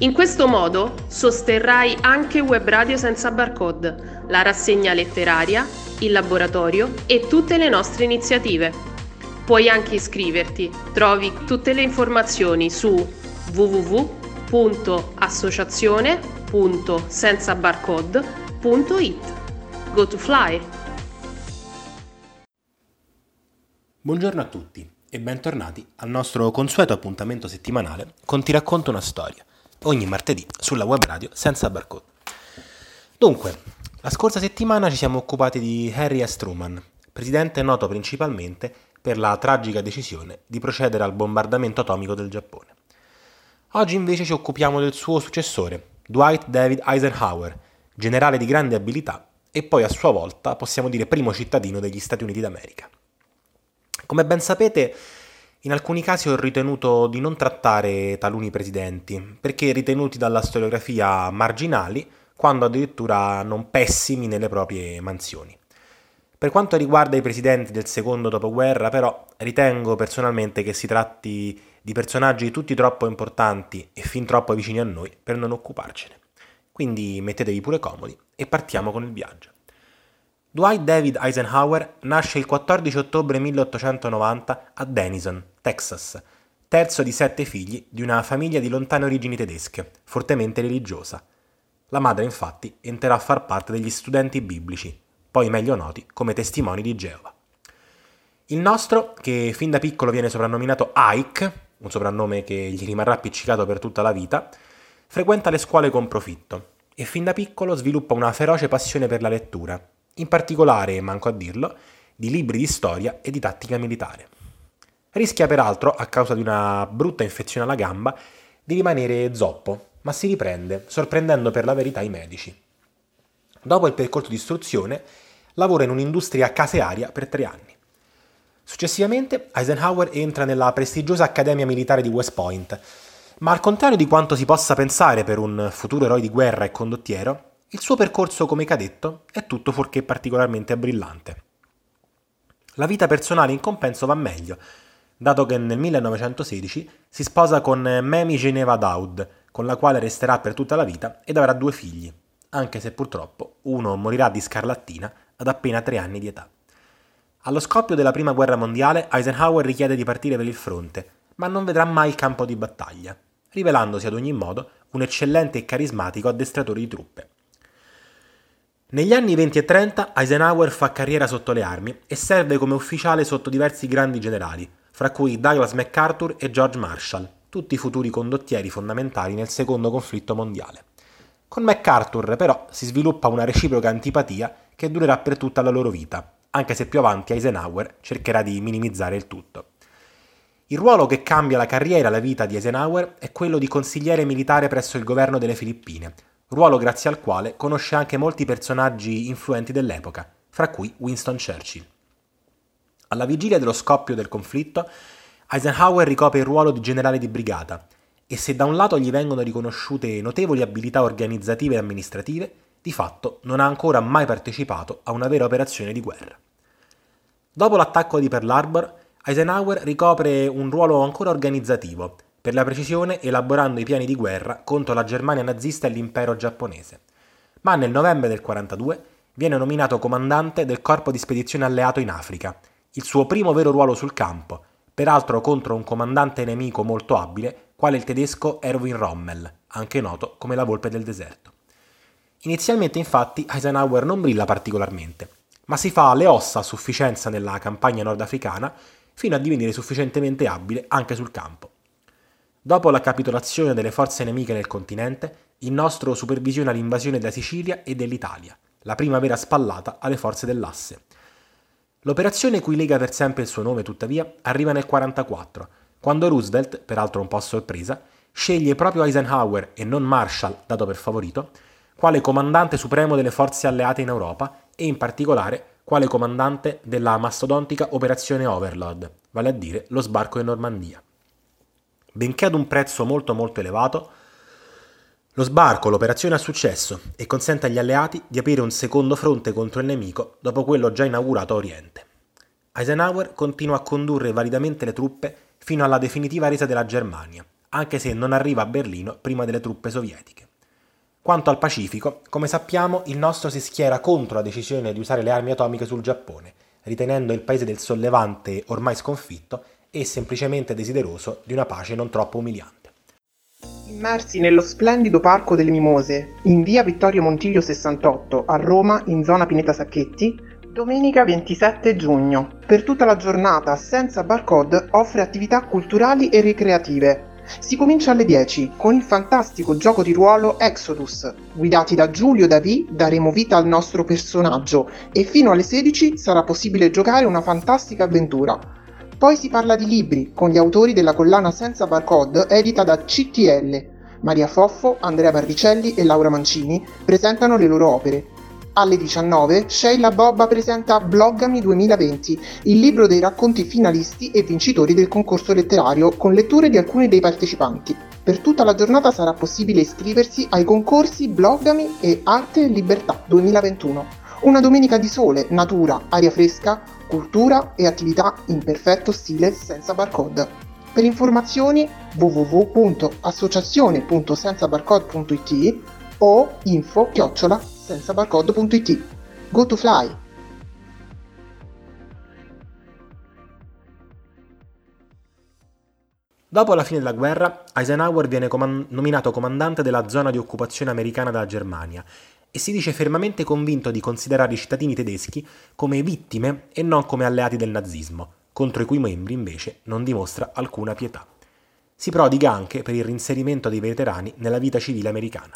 In questo modo sosterrai anche Web Radio senza barcode la rassegna letteraria, il laboratorio e tutte le nostre iniziative. Puoi anche iscriverti, trovi tutte le informazioni su www.associazione.senzabarcode.it. Go to fly! Buongiorno a tutti e bentornati al nostro consueto appuntamento settimanale con Ti racconto una storia, ogni martedì sulla web radio senza barcode. Dunque, la scorsa settimana ci siamo occupati di Harry S. Truman, presidente noto principalmente per la tragica decisione di procedere al bombardamento atomico del Giappone. Oggi invece ci occupiamo del suo successore, Dwight David Eisenhower, generale di grande abilità e poi a sua volta possiamo dire primo cittadino degli Stati Uniti d'America. Come ben sapete, in alcuni casi ho ritenuto di non trattare taluni presidenti, perché ritenuti dalla storiografia marginali, quando addirittura non pessimi nelle proprie mansioni. Per quanto riguarda i presidenti del secondo dopoguerra, però, ritengo personalmente che si tratti di personaggi tutti troppo importanti e fin troppo vicini a noi per non occuparcene. Quindi mettetevi pure comodi e partiamo con il viaggio. Dwight David Eisenhower nasce il 14 ottobre 1890 a Denison, Texas, terzo di sette figli di una famiglia di lontane origini tedesche, fortemente religiosa. La madre infatti entrerà a far parte degli studenti biblici, poi meglio noti come testimoni di Geova. Il nostro, che fin da piccolo viene soprannominato Ike, un soprannome che gli rimarrà appiccicato per tutta la vita, frequenta le scuole con profitto e fin da piccolo sviluppa una feroce passione per la lettura, in particolare, manco a dirlo, di libri di storia e di tattica militare. Rischia peraltro, a causa di una brutta infezione alla gamba, di rimanere zoppo ma si riprende, sorprendendo per la verità i medici. Dopo il percorso di istruzione, lavora in un'industria casearia per tre anni. Successivamente, Eisenhower entra nella prestigiosa Accademia Militare di West Point, ma al contrario di quanto si possa pensare per un futuro eroe di guerra e condottiero, il suo percorso come cadetto è tutto fuorché particolarmente brillante. La vita personale in compenso va meglio, dato che nel 1916 si sposa con Mamie Geneva Dowd, con la quale resterà per tutta la vita ed avrà due figli, anche se purtroppo uno morirà di scarlattina ad appena tre anni di età. Allo scoppio della Prima Guerra Mondiale Eisenhower richiede di partire per il fronte, ma non vedrà mai il campo di battaglia, rivelandosi ad ogni modo un eccellente e carismatico addestratore di truppe. Negli anni 20 e 30 Eisenhower fa carriera sotto le armi e serve come ufficiale sotto diversi grandi generali, fra cui Douglas MacArthur e George Marshall, tutti futuri condottieri fondamentali nel secondo conflitto mondiale. Con MacArthur però si sviluppa una reciproca antipatia che durerà per tutta la loro vita, anche se più avanti Eisenhower cercherà di minimizzare il tutto. Il ruolo che cambia la carriera e la vita di Eisenhower è quello di consigliere militare presso il governo delle Filippine, ruolo grazie al quale conosce anche molti personaggi influenti dell'epoca, fra cui Winston Churchill. Alla vigilia dello scoppio del conflitto, Eisenhower ricopre il ruolo di generale di brigata e se da un lato gli vengono riconosciute notevoli abilità organizzative e amministrative, di fatto non ha ancora mai partecipato a una vera operazione di guerra. Dopo l'attacco di Pearl Harbor, Eisenhower ricopre un ruolo ancora organizzativo, per la precisione elaborando i piani di guerra contro la Germania nazista e l'impero giapponese. Ma nel novembre del 1942 viene nominato comandante del corpo di spedizione alleato in Africa, il suo primo vero ruolo sul campo, peraltro contro un comandante nemico molto abile, quale il tedesco Erwin Rommel, anche noto come la volpe del deserto. Inizialmente infatti Eisenhower non brilla particolarmente, ma si fa le ossa a sufficienza nella campagna nordafricana fino a divenire sufficientemente abile anche sul campo. Dopo la capitolazione delle forze nemiche nel continente, il nostro supervisiona l'invasione della Sicilia e dell'Italia, la prima vera spallata alle forze dell'asse. L'operazione cui lega per sempre il suo nome, tuttavia, arriva nel 1944, quando Roosevelt, peraltro un po' a sorpresa, sceglie proprio Eisenhower e non Marshall, dato per favorito, quale comandante supremo delle forze alleate in Europa e in particolare quale comandante della mastodontica Operazione Overlord, vale a dire lo sbarco in Normandia. Benché ad un prezzo molto molto elevato, lo sbarco, l'operazione ha successo e consente agli alleati di aprire un secondo fronte contro il nemico dopo quello già inaugurato a Oriente. Eisenhower continua a condurre validamente le truppe fino alla definitiva resa della Germania, anche se non arriva a Berlino prima delle truppe sovietiche. Quanto al Pacifico, come sappiamo, il nostro si schiera contro la decisione di usare le armi atomiche sul Giappone, ritenendo il paese del sollevante ormai sconfitto e semplicemente desideroso di una pace non troppo umiliante. Immersi nello splendido Parco delle Mimose, in via Vittorio Montiglio 68, a Roma, in zona Pineta Sacchetti, domenica 27 giugno. Per tutta la giornata, senza barcode, offre attività culturali e ricreative si comincia alle 10 con il fantastico gioco di ruolo Exodus. Guidati da Giulio Davi daremo vita al nostro personaggio e fino alle 16 sarà possibile giocare una fantastica avventura. Poi si parla di libri con gli autori della collana Senza Barcode edita da CTL. Maria Foffo, Andrea Barricelli e Laura Mancini presentano le loro opere alle 19 Sheila Bobba presenta Bloggami 2020, il libro dei racconti finalisti e vincitori del concorso letterario con letture di alcuni dei partecipanti. Per tutta la giornata sarà possibile iscriversi ai concorsi Bloggami e Arte e Libertà 2021. Una domenica di sole, natura, aria fresca, cultura e attività in perfetto stile senza barcode. Per informazioni www.associazione.senzabarcode.it o info chiocciola senza barcode.it. Go to fly! Dopo la fine della guerra, Eisenhower viene coman- nominato comandante della zona di occupazione americana dalla Germania e si dice fermamente convinto di considerare i cittadini tedeschi come vittime e non come alleati del nazismo, contro i cui membri invece non dimostra alcuna pietà. Si prodiga anche per il reinserimento dei veterani nella vita civile americana.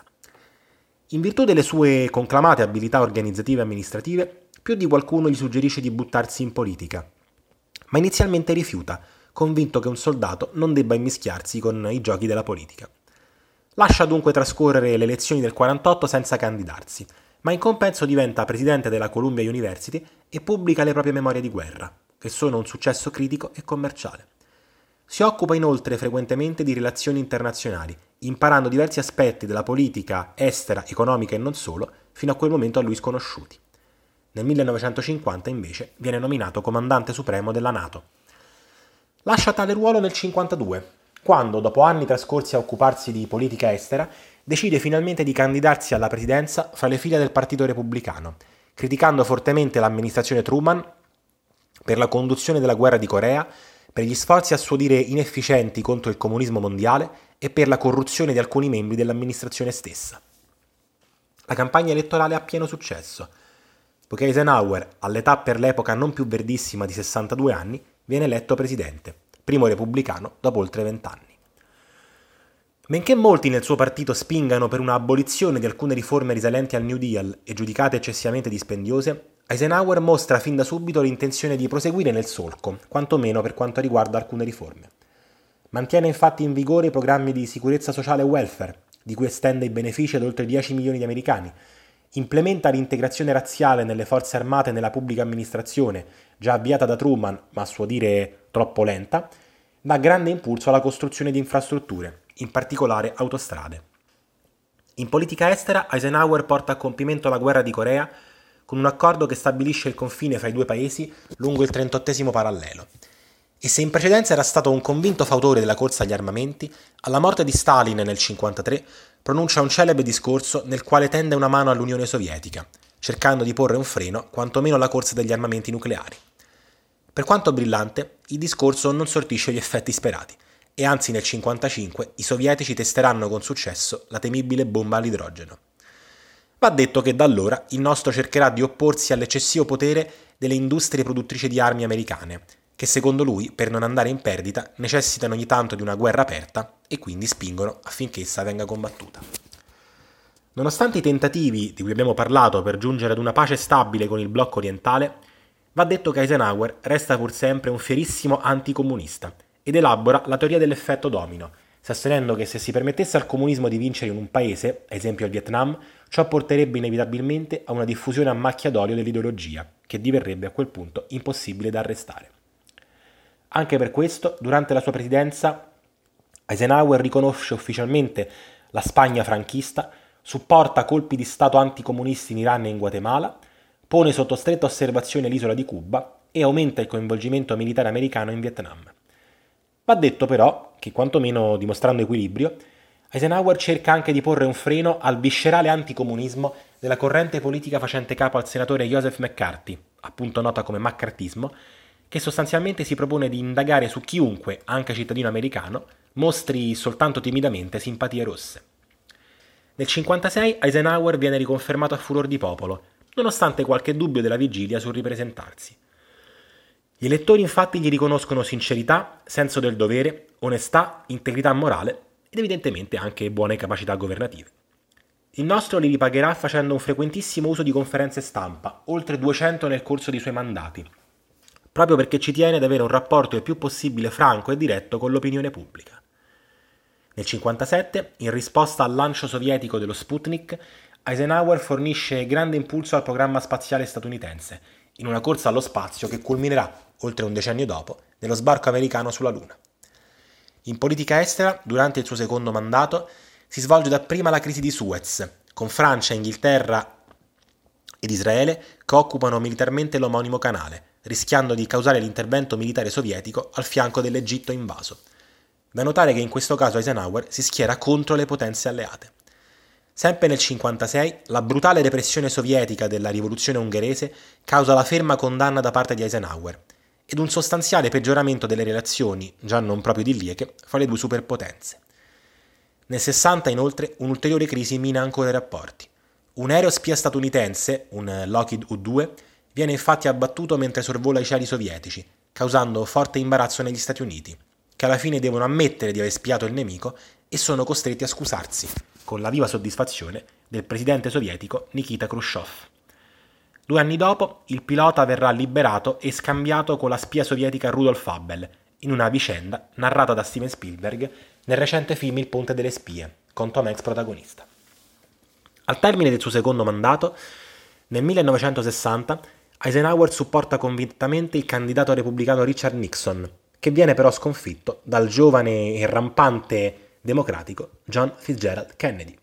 In virtù delle sue conclamate abilità organizzative e amministrative, più di qualcuno gli suggerisce di buttarsi in politica, ma inizialmente rifiuta, convinto che un soldato non debba immischiarsi con i giochi della politica. Lascia dunque trascorrere le elezioni del 48 senza candidarsi, ma in compenso diventa presidente della Columbia University e pubblica le proprie memorie di guerra, che sono un successo critico e commerciale. Si occupa inoltre frequentemente di relazioni internazionali, imparando diversi aspetti della politica estera, economica e non solo, fino a quel momento a lui sconosciuti. Nel 1950 invece viene nominato comandante supremo della Nato. Lascia tale ruolo nel 1952, quando, dopo anni trascorsi a occuparsi di politica estera, decide finalmente di candidarsi alla presidenza fra le file del Partito Repubblicano, criticando fortemente l'amministrazione Truman per la conduzione della guerra di Corea per gli sforzi a suo dire inefficienti contro il comunismo mondiale e per la corruzione di alcuni membri dell'amministrazione stessa. La campagna elettorale ha pieno successo, poiché Eisenhower, all'età per l'epoca non più verdissima di 62 anni, viene eletto presidente, primo repubblicano dopo oltre vent'anni. Benché molti nel suo partito spingano per una abolizione di alcune riforme risalenti al New Deal e giudicate eccessivamente dispendiose, Eisenhower mostra fin da subito l'intenzione di proseguire nel solco, quantomeno per quanto riguarda alcune riforme. Mantiene infatti in vigore i programmi di sicurezza sociale e welfare, di cui estende i benefici ad oltre 10 milioni di americani, implementa l'integrazione razziale nelle forze armate e nella pubblica amministrazione, già avviata da Truman, ma a suo dire troppo lenta, dà grande impulso alla costruzione di infrastrutture, in particolare autostrade. In politica estera Eisenhower porta a compimento la guerra di Corea con un accordo che stabilisce il confine fra i due paesi lungo il 38 parallelo. E se in precedenza era stato un convinto fautore della corsa agli armamenti, alla morte di Stalin nel 1953 pronuncia un celebre discorso nel quale tende una mano all'Unione Sovietica, cercando di porre un freno quantomeno alla corsa degli armamenti nucleari. Per quanto brillante, il discorso non sortisce gli effetti sperati, e anzi nel 1955 i sovietici testeranno con successo la temibile bomba all'idrogeno. Va detto che da allora il nostro cercherà di opporsi all'eccessivo potere delle industrie produttrici di armi americane, che secondo lui, per non andare in perdita, necessitano ogni tanto di una guerra aperta e quindi spingono affinché essa venga combattuta. Nonostante i tentativi di cui abbiamo parlato per giungere ad una pace stabile con il blocco orientale, va detto che Eisenhower resta pur sempre un fierissimo anticomunista ed elabora la teoria dell'effetto domino, sostenendo che se si permettesse al comunismo di vincere in un paese, ad esempio il Vietnam, ciò porterebbe inevitabilmente a una diffusione a macchia d'olio dell'ideologia, che diverrebbe a quel punto impossibile da arrestare. Anche per questo, durante la sua presidenza, Eisenhower riconosce ufficialmente la Spagna franchista, supporta colpi di Stato anticomunisti in Iran e in Guatemala, pone sotto stretta osservazione l'isola di Cuba e aumenta il coinvolgimento militare americano in Vietnam. Va detto però che, quantomeno dimostrando equilibrio, Eisenhower cerca anche di porre un freno al viscerale anticomunismo della corrente politica facente capo al senatore Joseph McCarthy, appunto nota come maccartismo, che sostanzialmente si propone di indagare su chiunque, anche cittadino americano, mostri soltanto timidamente simpatie rosse. Nel 1956 Eisenhower viene riconfermato a furor di popolo, nonostante qualche dubbio della vigilia sul ripresentarsi. Gli elettori infatti gli riconoscono sincerità, senso del dovere, onestà, integrità morale ed evidentemente anche buone capacità governative. Il nostro li ripagherà facendo un frequentissimo uso di conferenze stampa, oltre 200 nel corso dei suoi mandati, proprio perché ci tiene ad avere un rapporto il più possibile franco e diretto con l'opinione pubblica. Nel 1957, in risposta al lancio sovietico dello Sputnik, Eisenhower fornisce grande impulso al programma spaziale statunitense, in una corsa allo spazio che culminerà, oltre un decennio dopo, nello sbarco americano sulla Luna. In politica estera, durante il suo secondo mandato, si svolge dapprima la crisi di Suez, con Francia, Inghilterra ed Israele che occupano militarmente l'omonimo canale, rischiando di causare l'intervento militare sovietico al fianco dell'Egitto invaso. Da notare che in questo caso Eisenhower si schiera contro le potenze alleate. Sempre nel 1956, la brutale repressione sovietica della rivoluzione ungherese causa la ferma condanna da parte di Eisenhower ed un sostanziale peggioramento delle relazioni, già non proprio idilliache, fra le due superpotenze. Nel 60, inoltre, un'ulteriore crisi mina ancora i rapporti. Un aereo spia statunitense, un Lockheed U-2, Viene infatti abbattuto mentre sorvola i cieli sovietici, causando forte imbarazzo negli Stati Uniti, che alla fine devono ammettere di aver spiato il nemico e sono costretti a scusarsi, con la viva soddisfazione del presidente sovietico Nikita Khrushchev. Due anni dopo, il pilota verrà liberato e scambiato con la spia sovietica Rudolf Abel, in una vicenda narrata da Steven Spielberg nel recente film Il Ponte delle Spie, con Tom Hanks protagonista. Al termine del suo secondo mandato, nel 1960, Eisenhower supporta convintamente il candidato repubblicano Richard Nixon, che viene però sconfitto dal giovane e rampante democratico John Fitzgerald Kennedy.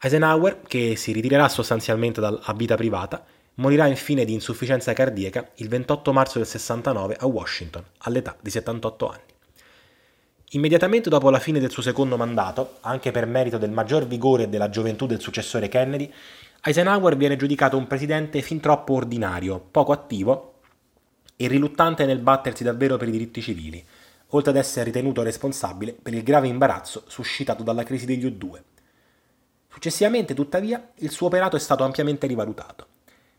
Eisenhower, che si ritirerà sostanzialmente dalla vita privata, morirà infine di insufficienza cardiaca il 28 marzo del 69 a Washington, all'età di 78 anni. Immediatamente dopo la fine del suo secondo mandato, anche per merito del maggior vigore e della gioventù del successore Kennedy, Eisenhower viene giudicato un presidente fin troppo ordinario, poco attivo e riluttante nel battersi davvero per i diritti civili, oltre ad essere ritenuto responsabile per il grave imbarazzo suscitato dalla crisi degli U2. Successivamente, tuttavia, il suo operato è stato ampiamente rivalutato.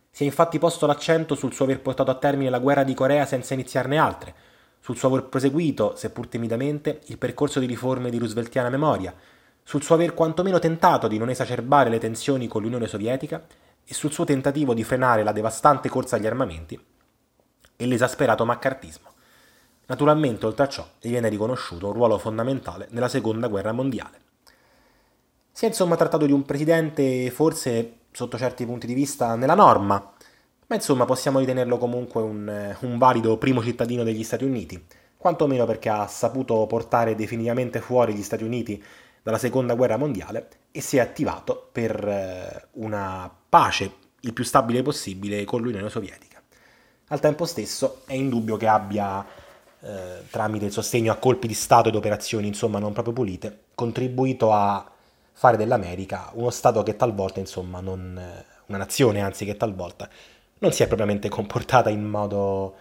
Si è infatti posto l'accento sul suo aver portato a termine la guerra di Corea senza iniziarne altre, sul suo aver proseguito, seppur timidamente, il percorso di riforme di rooseveltiana memoria, sul suo aver quantomeno tentato di non esacerbare le tensioni con l'Unione Sovietica e sul suo tentativo di frenare la devastante corsa agli armamenti e l'esasperato maccartismo. Naturalmente, oltre a ciò, gli viene riconosciuto un ruolo fondamentale nella Seconda Guerra Mondiale. Si è insomma trattato di un presidente forse sotto certi punti di vista nella norma, ma insomma possiamo ritenerlo comunque un, un valido primo cittadino degli Stati Uniti, quantomeno perché ha saputo portare definitivamente fuori gli Stati Uniti dalla seconda guerra mondiale e si è attivato per eh, una pace il più stabile possibile con l'Unione Sovietica. Al tempo stesso è indubbio che abbia, eh, tramite il sostegno a colpi di Stato ed operazioni insomma non proprio pulite, contribuito a fare dell'America uno Stato che talvolta, insomma, non, una nazione anzi che talvolta non si è propriamente comportata in modo,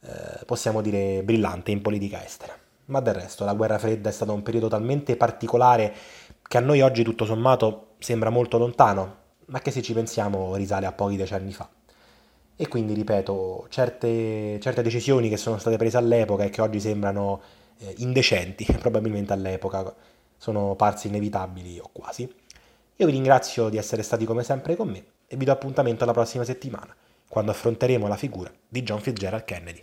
eh, possiamo dire, brillante in politica estera. Ma del resto la guerra fredda è stato un periodo talmente particolare che a noi oggi tutto sommato sembra molto lontano, ma che se ci pensiamo risale a pochi decenni fa. E quindi, ripeto, certe, certe decisioni che sono state prese all'epoca e che oggi sembrano eh, indecenti, probabilmente all'epoca sono parse inevitabili o quasi. Io vi ringrazio di essere stati come sempre con me e vi do appuntamento alla prossima settimana, quando affronteremo la figura di John Fitzgerald Kennedy.